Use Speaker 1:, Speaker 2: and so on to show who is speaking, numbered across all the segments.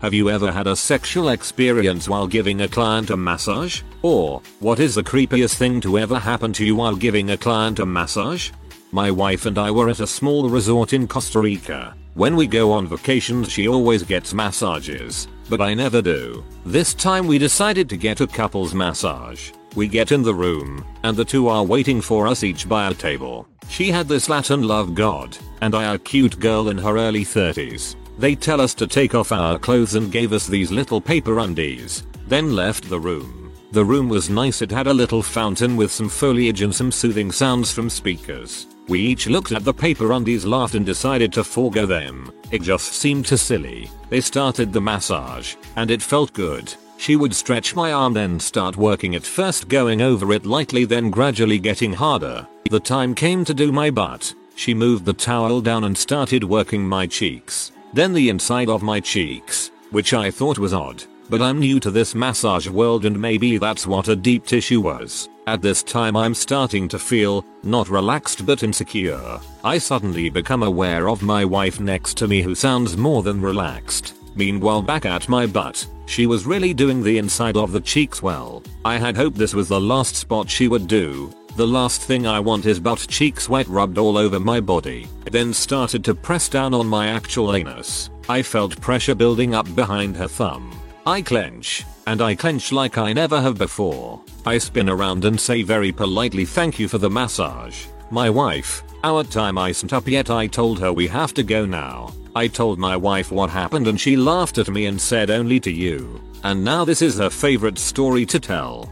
Speaker 1: Have you ever had a sexual experience while giving a client a massage? Or, what is the creepiest thing to ever happen to you while giving a client a massage? My wife and I were at a small resort in Costa Rica. When we go on vacations she always gets massages, but I never do. This time we decided to get a couples massage. We get in the room, and the two are waiting for us each by a table. She had this Latin love god, and I a cute girl in her early 30s. They tell us to take off our clothes and gave us these little paper undies, then left the room. The room was nice it had a little fountain with some foliage and some soothing sounds from speakers. We each looked at the paper undies laughed and decided to forego them. It just seemed too silly. They started the massage, and it felt good. She would stretch my arm then start working it first going over it lightly then gradually getting harder. The time came to do my butt. She moved the towel down and started working my cheeks. Then the inside of my cheeks, which I thought was odd. But I'm new to this massage world and maybe that's what a deep tissue was. At this time I'm starting to feel, not relaxed but insecure. I suddenly become aware of my wife next to me who sounds more than relaxed. Meanwhile back at my butt, she was really doing the inside of the cheeks well. I had hoped this was the last spot she would do. The last thing I want is butt cheek sweat rubbed all over my body. Then started to press down on my actual anus. I felt pressure building up behind her thumb. I clench, and I clench like I never have before. I spin around and say very politely thank you for the massage. My wife, our time isn't up yet I told her we have to go now. I told my wife what happened and she laughed at me and said only to you. And now this is her favorite story to tell.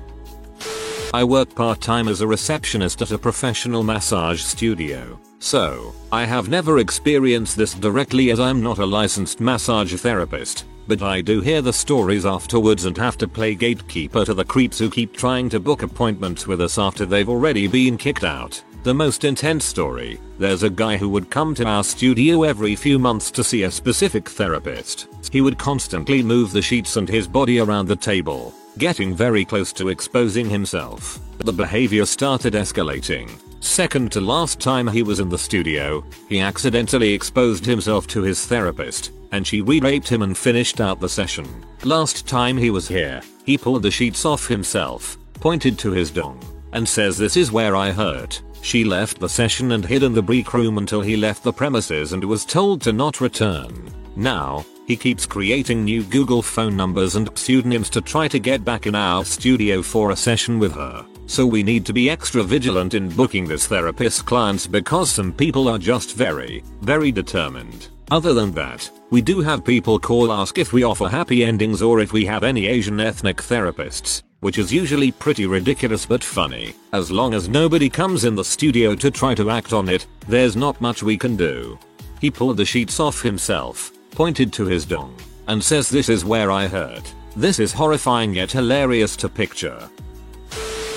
Speaker 1: I work part-time as a receptionist at a professional massage studio. So, I have never experienced this directly as I'm not a licensed massage therapist, but I do hear the stories afterwards and have to play gatekeeper to the creeps who keep trying to book appointments with us after they've already been kicked out. The most intense story, there's a guy who would come to our studio every few months to see a specific therapist. He would constantly move the sheets and his body around the table, getting very close to exposing himself. The behavior started escalating. Second to last time he was in the studio, he accidentally exposed himself to his therapist, and she re-raped him and finished out the session. Last time he was here, he pulled the sheets off himself, pointed to his dong, and says this is where I hurt. She left the session and hid in the break room until he left the premises and was told to not return. Now, he keeps creating new Google phone numbers and pseudonyms to try to get back in our studio for a session with her. So we need to be extra vigilant in booking this therapist clients because some people are just very, very determined. Other than that, we do have people call ask if we offer happy endings or if we have any Asian ethnic therapists, which is usually pretty ridiculous but funny. As long as nobody comes in the studio to try to act on it, there's not much we can do. He pulled the sheets off himself, pointed to his dong, and says this is where I hurt. This is horrifying yet hilarious to picture.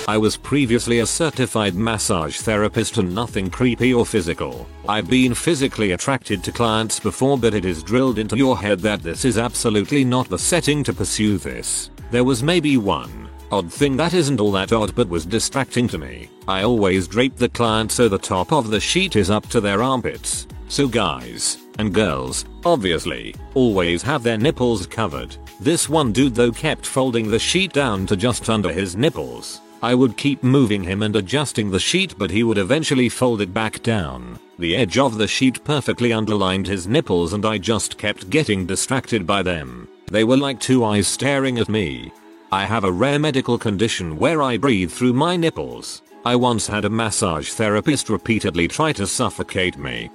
Speaker 1: I was previously a certified massage therapist and nothing creepy or physical. I've been physically attracted to clients before but it is drilled into your head that this is absolutely not the setting to pursue this. There was maybe one odd thing that isn't all that odd but was distracting to me. I always drape the client so the top of the sheet is up to their armpits. So guys, and girls, obviously, always have their nipples covered. This one dude though kept folding the sheet down to just under his nipples. I would keep moving him and adjusting the sheet but he would eventually fold it back down. The edge of the sheet perfectly underlined his nipples and I just kept getting distracted by them. They were like two eyes staring at me. I have a rare medical condition where I breathe through my nipples. I once had a massage therapist repeatedly try to suffocate me.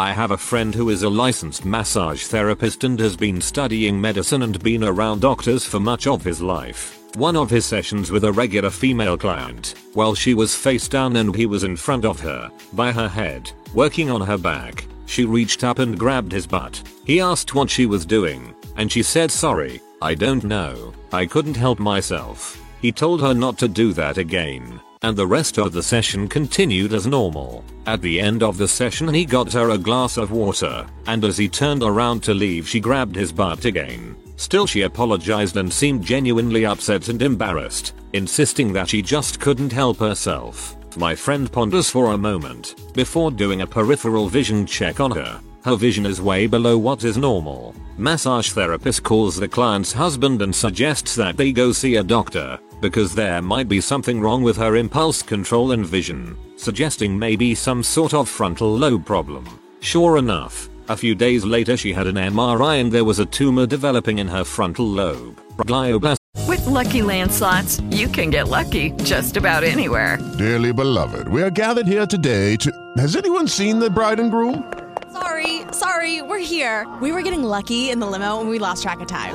Speaker 1: I have a friend who is a licensed massage therapist and has been studying medicine and been around doctors for much of his life. One of his sessions with a regular female client, while she was face down and he was in front of her, by her head, working on her back, she reached up and grabbed his butt. He asked what she was doing, and she said sorry, I don't know, I couldn't help myself. He told her not to do that again and the rest of the session continued as normal. At the end of the session he got her a glass of water, and as he turned around to leave she grabbed his butt again. Still she apologized and seemed genuinely upset and embarrassed, insisting that she just couldn't help herself. My friend ponders for a moment, before doing a peripheral vision check on her. Her vision is way below what is normal. Massage therapist calls the client's husband and suggests that they go see a doctor, because there might be something wrong with her impulse control and vision, suggesting maybe some sort of frontal lobe problem. Sure enough, a few days later she had an MRI and there was a tumor developing in her frontal lobe. Glioblastoma.
Speaker 2: With Lucky Land slots, you can get lucky just about anywhere.
Speaker 3: Dearly beloved, we are gathered here today to. Has anyone seen the bride and groom?
Speaker 4: Sorry, sorry, we're here. We were getting lucky in the limo and we lost track of time.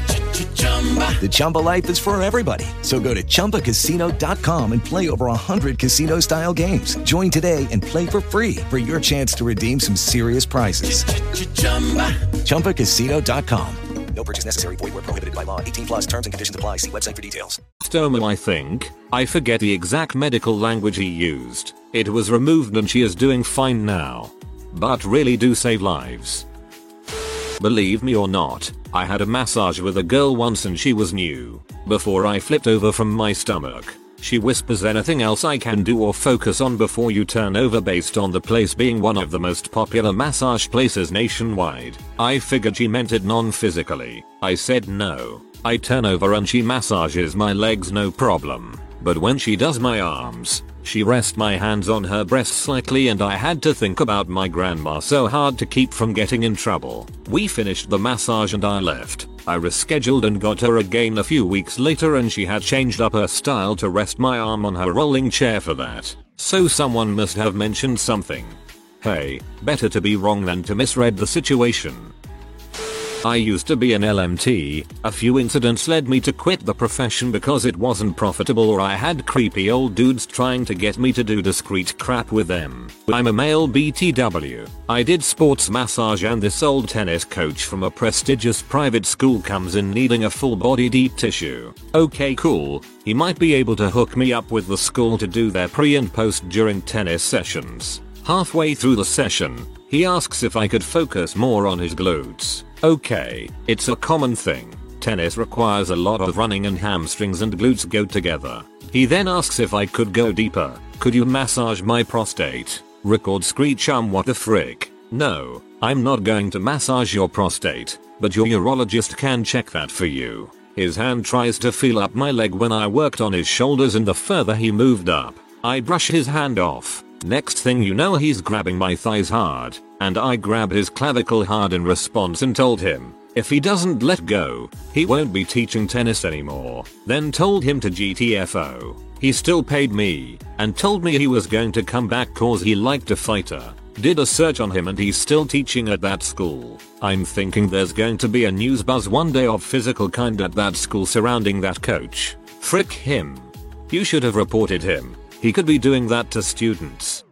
Speaker 5: The Chumba life is for everybody. So go to ChumbaCasino.com and play over 100 casino style games. Join today and play for free for your chance to redeem some serious prizes. ChumbaCasino.com.
Speaker 6: No purchase necessary. Void where prohibited by law. 18 plus terms and conditions apply. See website for details.
Speaker 1: Stoma I think. I forget the exact medical language he used. It was removed and she is doing fine now. But really do save lives. Believe me or not, I had a massage with a girl once and she was new. Before I flipped over from my stomach, she whispers anything else I can do or focus on before you turn over based on the place being one of the most popular massage places nationwide. I figured she meant it non-physically. I said no. I turn over and she massages my legs no problem. But when she does my arms, she rests my hands on her breast slightly and I had to think about my grandma so hard to keep from getting in trouble. We finished the massage and I left. I rescheduled and got her again a few weeks later and she had changed up her style to rest my arm on her rolling chair for that. So someone must have mentioned something. Hey, better to be wrong than to misread the situation. I used to be an LMT, a few incidents led me to quit the profession because it wasn't profitable or I had creepy old dudes trying to get me to do discreet crap with them. I'm a male BTW. I did sports massage and this old tennis coach from a prestigious private school comes in needing a full body deep tissue. Okay cool, he might be able to hook me up with the school to do their pre and post during tennis sessions. Halfway through the session, he asks if I could focus more on his glutes. Okay, it's a common thing. Tennis requires a lot of running and hamstrings and glutes go together. He then asks if I could go deeper. Could you massage my prostate? Record screech um what the frick. No, I'm not going to massage your prostate, but your urologist can check that for you. His hand tries to feel up my leg when I worked on his shoulders and the further he moved up, I brush his hand off. Next thing you know he's grabbing my thighs hard, and I grab his clavicle hard in response and told him, if he doesn't let go, he won't be teaching tennis anymore. Then told him to GTFO. He still paid me, and told me he was going to come back cause he liked a fighter. Did a search on him and he's still teaching at that school. I'm thinking there's going to be a news buzz one day of physical kind at that school surrounding that coach. Frick him. You should have reported him. He could be doing that to students.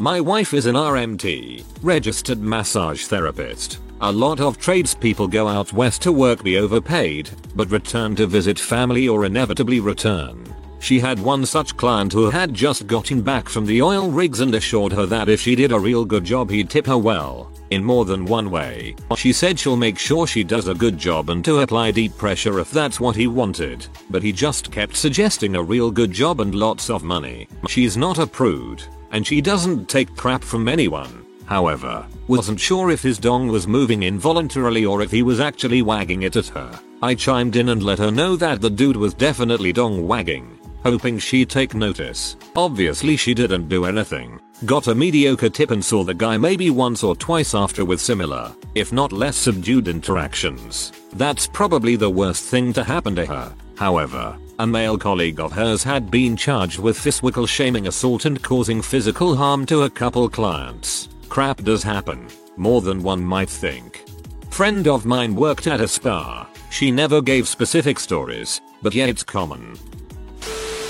Speaker 1: My wife is an RMT, registered massage therapist. A lot of tradespeople go out west to work be overpaid, but return to visit family or inevitably return. She had one such client who had just gotten back from the oil rigs and assured her that if she did a real good job he'd tip her well, in more than one way. She said she'll make sure she does a good job and to apply deep pressure if that's what he wanted, but he just kept suggesting a real good job and lots of money. She's not a prude, and she doesn't take crap from anyone. However, wasn't sure if his dong was moving involuntarily or if he was actually wagging it at her. I chimed in and let her know that the dude was definitely dong wagging, hoping she'd take notice. Obviously she didn't do anything. Got a mediocre tip and saw the guy maybe once or twice after with similar, if not less subdued interactions. That's probably the worst thing to happen to her. However, a male colleague of hers had been charged with physical shaming assault and causing physical harm to a couple clients. Crap does happen. More than one might think. Friend of mine worked at a spa. She never gave specific stories, but yeah it's common.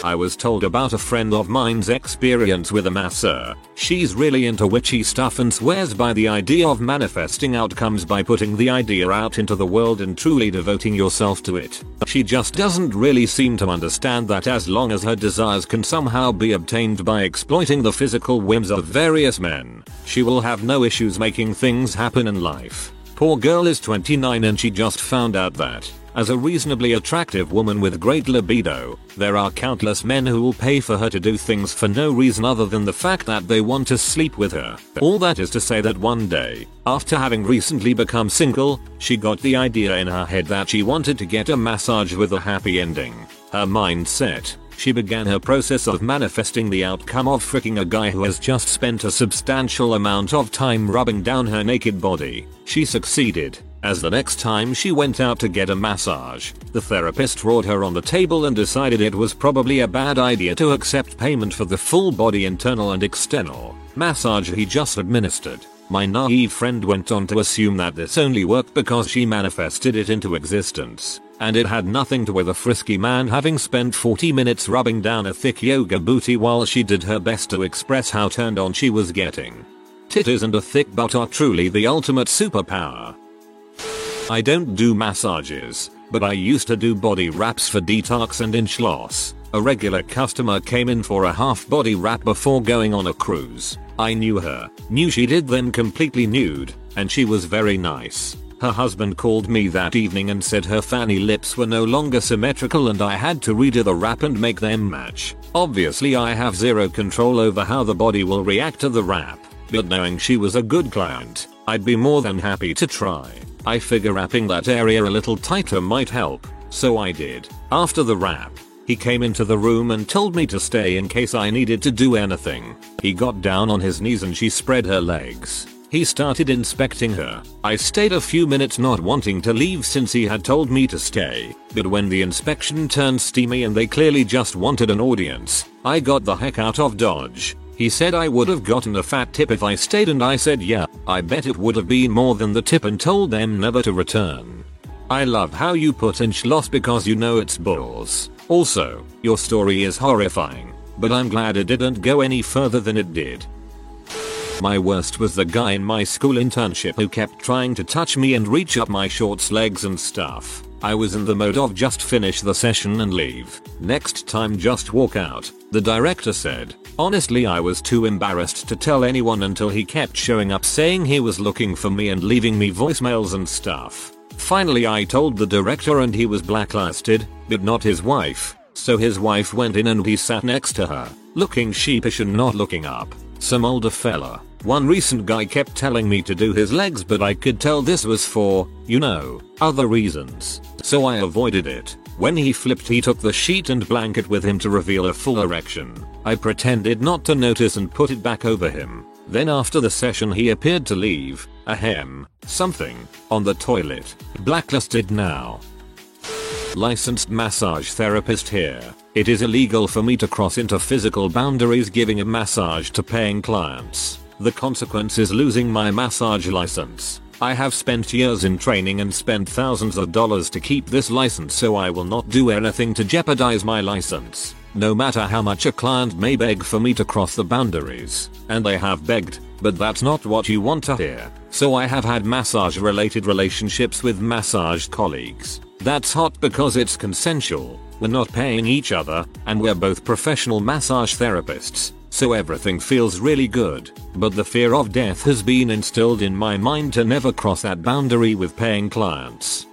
Speaker 1: I was told about a friend of mine's experience with a masseur. She's really into witchy stuff and swears by the idea of manifesting outcomes by putting the idea out into the world and truly devoting yourself to it. She just doesn't really seem to understand that as long as her desires can somehow be obtained by exploiting the physical whims of various men, she will have no issues making things happen in life. Poor girl is 29 and she just found out that as a reasonably attractive woman with great libido, there are countless men who will pay for her to do things for no reason other than the fact that they want to sleep with her. All that is to say that one day, after having recently become single, she got the idea in her head that she wanted to get a massage with a happy ending. Her mind set, she began her process of manifesting the outcome of fricking a guy who has just spent a substantial amount of time rubbing down her naked body. She succeeded, as the next time she went out to get a massage, the therapist roared her on the table and decided it was probably a bad idea to accept payment for the full body internal and external massage he just administered. My naive friend went on to assume that this only worked because she manifested it into existence, and it had nothing to with a frisky man having spent 40 minutes rubbing down a thick yoga booty while she did her best to express how turned on she was getting. Titties and a thick butt are truly the ultimate superpower. I don't do massages, but I used to do body wraps for detox and inch loss. A regular customer came in for a half body wrap before going on a cruise. I knew her, knew she did them completely nude, and she was very nice. Her husband called me that evening and said her fanny lips were no longer symmetrical and I had to redo the wrap and make them match. Obviously I have zero control over how the body will react to the wrap, but knowing she was a good client, I'd be more than happy to try. I figure wrapping that area a little tighter might help, so I did. After the wrap, he came into the room and told me to stay in case I needed to do anything. He got down on his knees and she spread her legs. He started inspecting her. I stayed a few minutes not wanting to leave since he had told me to stay, but when the inspection turned steamy and they clearly just wanted an audience, I got the heck out of Dodge. He said I would have gotten a fat tip if I stayed and I said yeah, I bet it would have been more than the tip and told them never to return. I love how you put in schloss because you know it's bulls. Also, your story is horrifying, but I'm glad it didn't go any further than it did. My worst was the guy in my school internship who kept trying to touch me and reach up my shorts legs and stuff. I was in the mode of just finish the session and leave. Next time just walk out, the director said. Honestly I was too embarrassed to tell anyone until he kept showing up saying he was looking for me and leaving me voicemails and stuff. Finally I told the director and he was blacklisted, but not his wife. So his wife went in and he sat next to her, looking sheepish and not looking up. Some older fella. One recent guy kept telling me to do his legs but I could tell this was for, you know, other reasons. So I avoided it. When he flipped he took the sheet and blanket with him to reveal a full erection. I pretended not to notice and put it back over him. Then after the session he appeared to leave, ahem, something, on the toilet. Blacklisted now. Licensed massage therapist here. It is illegal for me to cross into physical boundaries giving a massage to paying clients. The consequence is losing my massage license. I have spent years in training and spent thousands of dollars to keep this license so I will not do anything to jeopardize my license. No matter how much a client may beg for me to cross the boundaries, and they have begged, but that's not what you want to hear. So I have had massage related relationships with massage colleagues. That's hot because it's consensual. We're not paying each other, and we're both professional massage therapists, so everything feels really good. But the fear of death has been instilled in my mind to never cross that boundary with paying clients.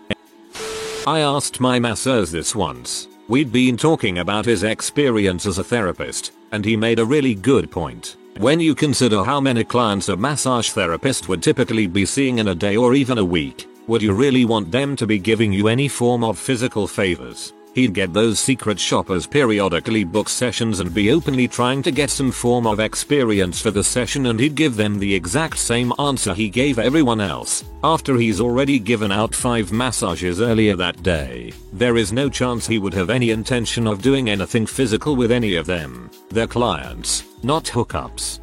Speaker 1: I asked my masseurs this once. We'd been talking about his experience as a therapist, and he made a really good point. When you consider how many clients a massage therapist would typically be seeing in a day or even a week, would you really want them to be giving you any form of physical favors? He'd get those secret shoppers periodically book sessions and be openly trying to get some form of experience for the session and he'd give them the exact same answer he gave everyone else, after he's already given out 5 massages earlier that day. There is no chance he would have any intention of doing anything physical with any of them. They're clients, not hookups.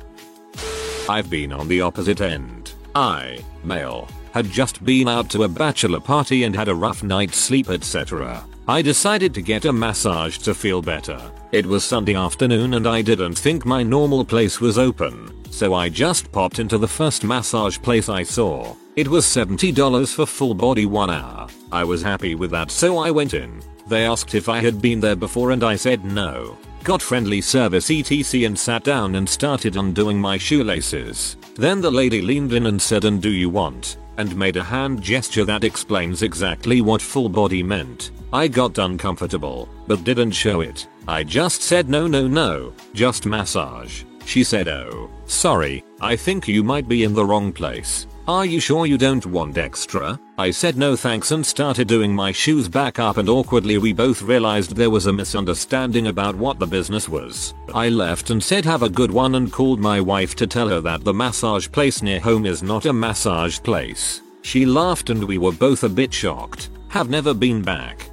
Speaker 1: I've been on the opposite end. I, male, had just been out to a bachelor party and had a rough night's sleep etc. I decided to get a massage to feel better. It was Sunday afternoon and I didn't think my normal place was open, so I just popped into the first massage place I saw. It was $70 for full body 1 hour. I was happy with that so I went in. They asked if I had been there before and I said no. Got friendly service etc and sat down and started undoing my shoelaces. Then the lady leaned in and said and do you want? And made a hand gesture that explains exactly what full body meant. I got uncomfortable, but didn't show it. I just said no no no, just massage. She said oh, sorry, I think you might be in the wrong place. Are you sure you don't want extra? I said no thanks and started doing my shoes back up and awkwardly we both realized there was a misunderstanding about what the business was. I left and said have a good one and called my wife to tell her that the massage place near home is not a massage place. She laughed and we were both a bit shocked. Have never been back.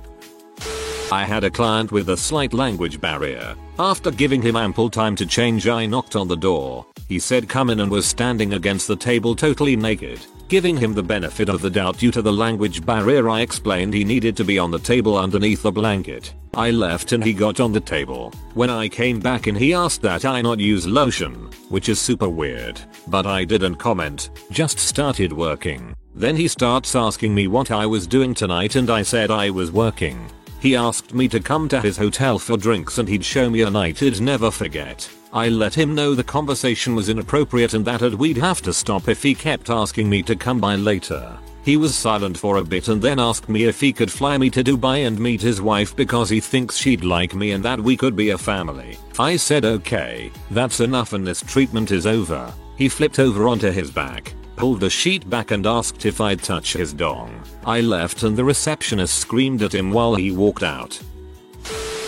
Speaker 1: I had a client with a slight language barrier. After giving him ample time to change I knocked on the door. He said come in and was standing against the table totally naked. Giving him the benefit of the doubt due to the language barrier I explained he needed to be on the table underneath the blanket. I left and he got on the table. When I came back in he asked that I not use lotion, which is super weird. But I didn't comment, just started working. Then he starts asking me what I was doing tonight and I said I was working. He asked me to come to his hotel for drinks and he'd show me a night he'd never forget. I let him know the conversation was inappropriate and that we'd have to stop if he kept asking me to come by later. He was silent for a bit and then asked me if he could fly me to Dubai and meet his wife because he thinks she'd like me and that we could be a family. I said okay, that's enough and this treatment is over. He flipped over onto his back, pulled the sheet back and asked if I'd touch his dong. I left and the receptionist screamed at him while he walked out.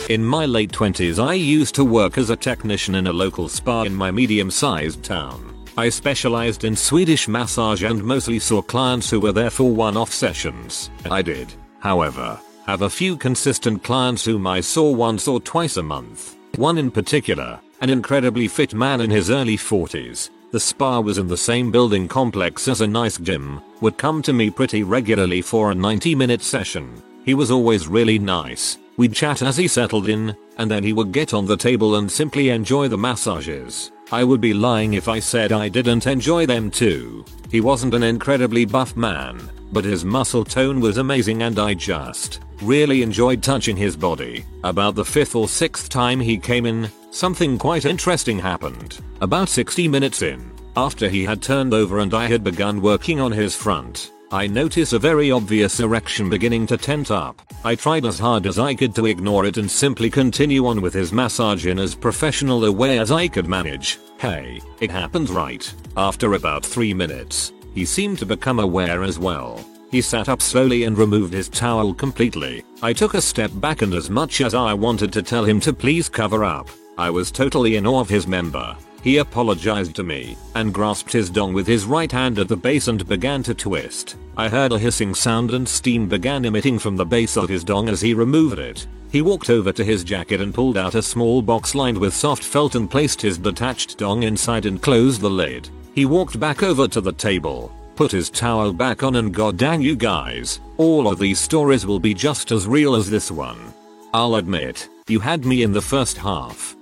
Speaker 1: In my late 20s I used to work as a technician in a local spa in my medium sized town. I specialized in Swedish massage and mostly saw clients who were there for one-off sessions. I did, however, have a few consistent clients whom I saw once or twice a month. One in particular, an incredibly fit man in his early 40s, the spa was in the same building complex as a nice gym, would come to me pretty regularly for a 90 minute session. He was always really nice, we'd chat as he settled in, and then he would get on the table and simply enjoy the massages. I would be lying if I said I didn't enjoy them too. He wasn't an incredibly buff man, but his muscle tone was amazing and I just really enjoyed touching his body. About the fifth or sixth time he came in, something quite interesting happened. About 60 minutes in, after he had turned over and I had begun working on his front, I notice a very obvious erection beginning to tent up. I tried as hard as I could to ignore it and simply continue on with his massage in as professional a way as I could manage. Hey, it happened right. After about 3 minutes, he seemed to become aware as well. He sat up slowly and removed his towel completely. I took a step back and as much as I wanted to tell him to please cover up, I was totally in awe of his member. He apologized to me and grasped his dong with his right hand at the base and began to twist. I heard a hissing sound and steam began emitting from the base of his dong as he removed it. He walked over to his jacket and pulled out a small box lined with soft felt and placed his detached dong inside and closed the lid. He walked back over to the table, put his towel back on and god dang you guys, all of these stories will be just as real as this one. I'll admit, you had me in the first half.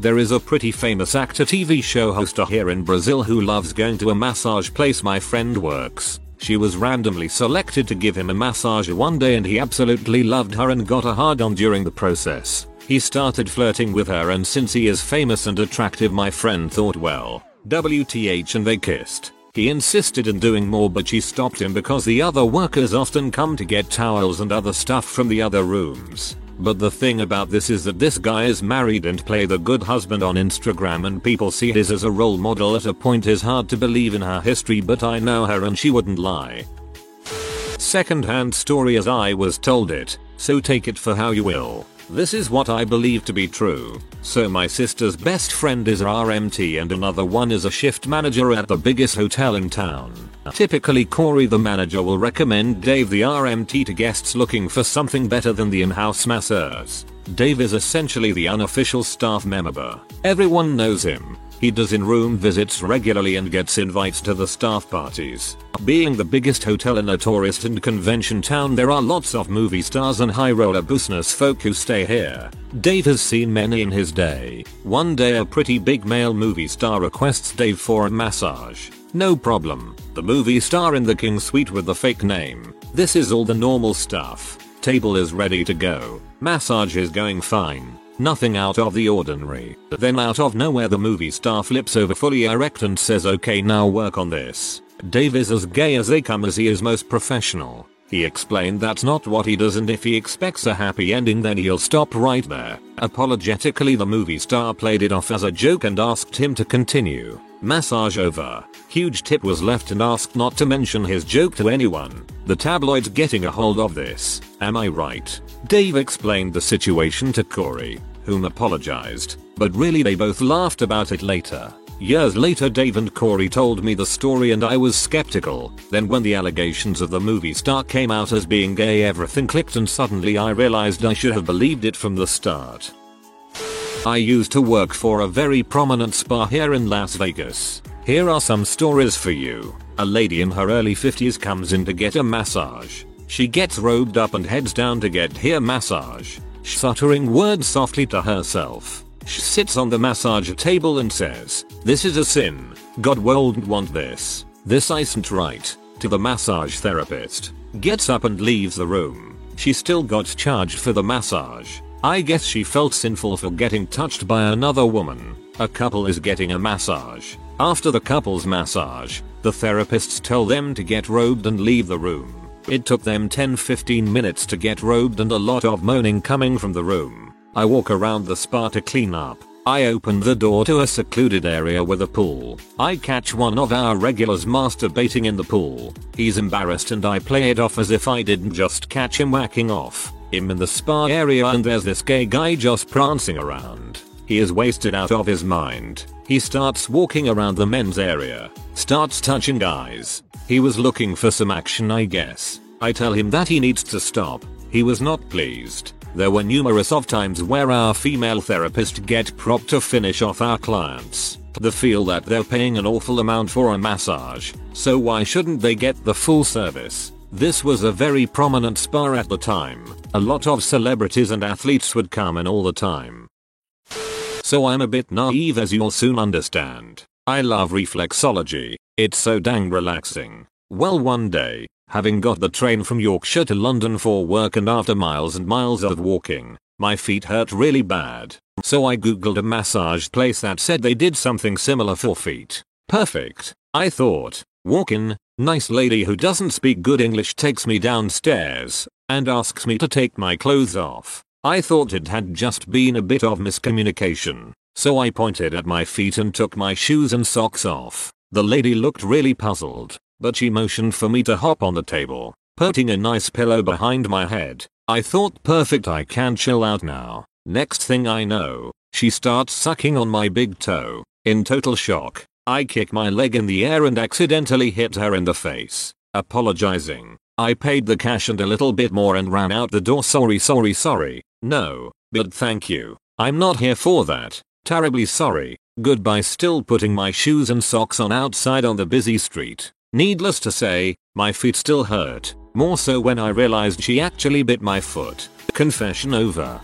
Speaker 1: There is a pretty famous actor TV show host here in Brazil who loves going to a massage place my friend works. She was randomly selected to give him a massage one day and he absolutely loved her and got a hard on during the process. He started flirting with her and since he is famous and attractive my friend thought well, WTH and they kissed. He insisted in doing more but she stopped him because the other workers often come to get towels and other stuff from the other rooms. But the thing about this is that this guy is married and play the good husband on Instagram and people see his as a role model at a point is hard to believe in her history but I know her and she wouldn't lie. Second hand story as I was told it, so take it for how you will. This is what I believe to be true. So my sister's best friend is RMT and another one is a shift manager at the biggest hotel in town. Typically Corey the manager will recommend Dave the RMT to guests looking for something better than the in-house masseurs. Dave is essentially the unofficial staff member. Everyone knows him. He does in-room visits regularly and gets invites to the staff parties. Being the biggest hotel in a tourist and convention town there are lots of movie stars and high roller business folk who stay here. Dave has seen many in his day. One day a pretty big male movie star requests Dave for a massage. No problem. The movie star in the king suite with the fake name. This is all the normal stuff. Table is ready to go. Massage is going fine. Nothing out of the ordinary. Then out of nowhere the movie star flips over fully erect and says okay now work on this. Dave is as gay as they come as he is most professional. He explained that's not what he does and if he expects a happy ending then he'll stop right there. Apologetically the movie star played it off as a joke and asked him to continue. Massage over. Huge tip was left and asked not to mention his joke to anyone. The tabloids getting a hold of this. Am I right? Dave explained the situation to Corey, whom apologized, but really they both laughed about it later. Years later Dave and Corey told me the story and I was skeptical. Then when the allegations of the movie star came out as being gay everything clicked and suddenly I realized I should have believed it from the start. I used to work for a very prominent spa here in Las Vegas. Here are some stories for you. A lady in her early 50s comes in to get a massage. She gets robed up and heads down to get her massage. Stuttering words softly to herself. She sits on the massage table and says, This is a sin. God won't want this. This isn't right. To the massage therapist. Gets up and leaves the room. She still got charged for the massage. I guess she felt sinful for getting touched by another woman. A couple is getting a massage. After the couple's massage, the therapists tell them to get robed and leave the room. It took them 10-15 minutes to get robed and a lot of moaning coming from the room. I walk around the spa to clean up. I open the door to a secluded area with a pool. I catch one of our regulars masturbating in the pool. He's embarrassed and I play it off as if I didn't just catch him whacking off. Him in the spa area and there's this gay guy just prancing around. He is wasted out of his mind. He starts walking around the men's area. Starts touching guys. He was looking for some action I guess. I tell him that he needs to stop. He was not pleased. There were numerous of times where our female therapist get propped to finish off our clients. They feel that they're paying an awful amount for a massage, so why shouldn't they get the full service? This was a very prominent spa at the time. A lot of celebrities and athletes would come in all the time. So I'm a bit naive as you'll soon understand. I love reflexology. It's so dang relaxing. Well one day, having got the train from Yorkshire to London for work and after miles and miles of walking, my feet hurt really bad. So I googled a massage place that said they did something similar for feet. Perfect. I thought. Walk in, nice lady who doesn't speak good English takes me downstairs and asks me to take my clothes off. I thought it had just been a bit of miscommunication, so I pointed at my feet and took my shoes and socks off. The lady looked really puzzled, but she motioned for me to hop on the table, putting a nice pillow behind my head. I thought perfect I can chill out now. Next thing I know, she starts sucking on my big toe. In total shock, I kick my leg in the air and accidentally hit her in the face. Apologizing, I paid the cash and a little bit more and ran out the door sorry sorry sorry. No, but thank you. I'm not here for that. Terribly sorry. Goodbye still putting my shoes and socks on outside on the busy street. Needless to say, my feet still hurt. More so when I realized she actually bit my foot. Confession over.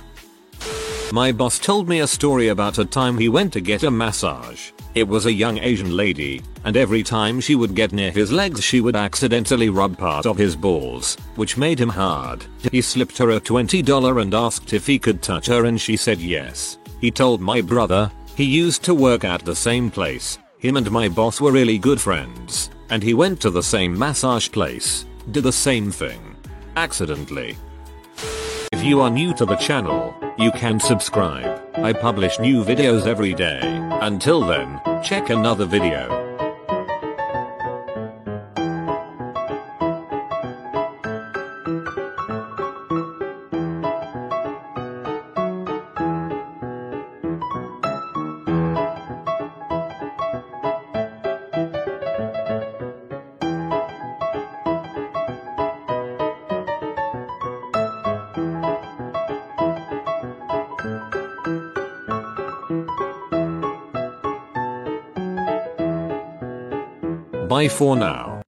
Speaker 1: My boss told me a story about a time he went to get a massage. It was a young Asian lady, and every time she would get near his legs she would accidentally rub part of his balls, which made him hard. He slipped her a $20 and asked if he could touch her and she said yes. He told my brother, he used to work at the same place. Him and my boss were really good friends, and he went to the same massage place, did the same thing. Accidentally. You are new to the channel, you can subscribe. I publish new videos every day. Until then, check another video. Bye for now.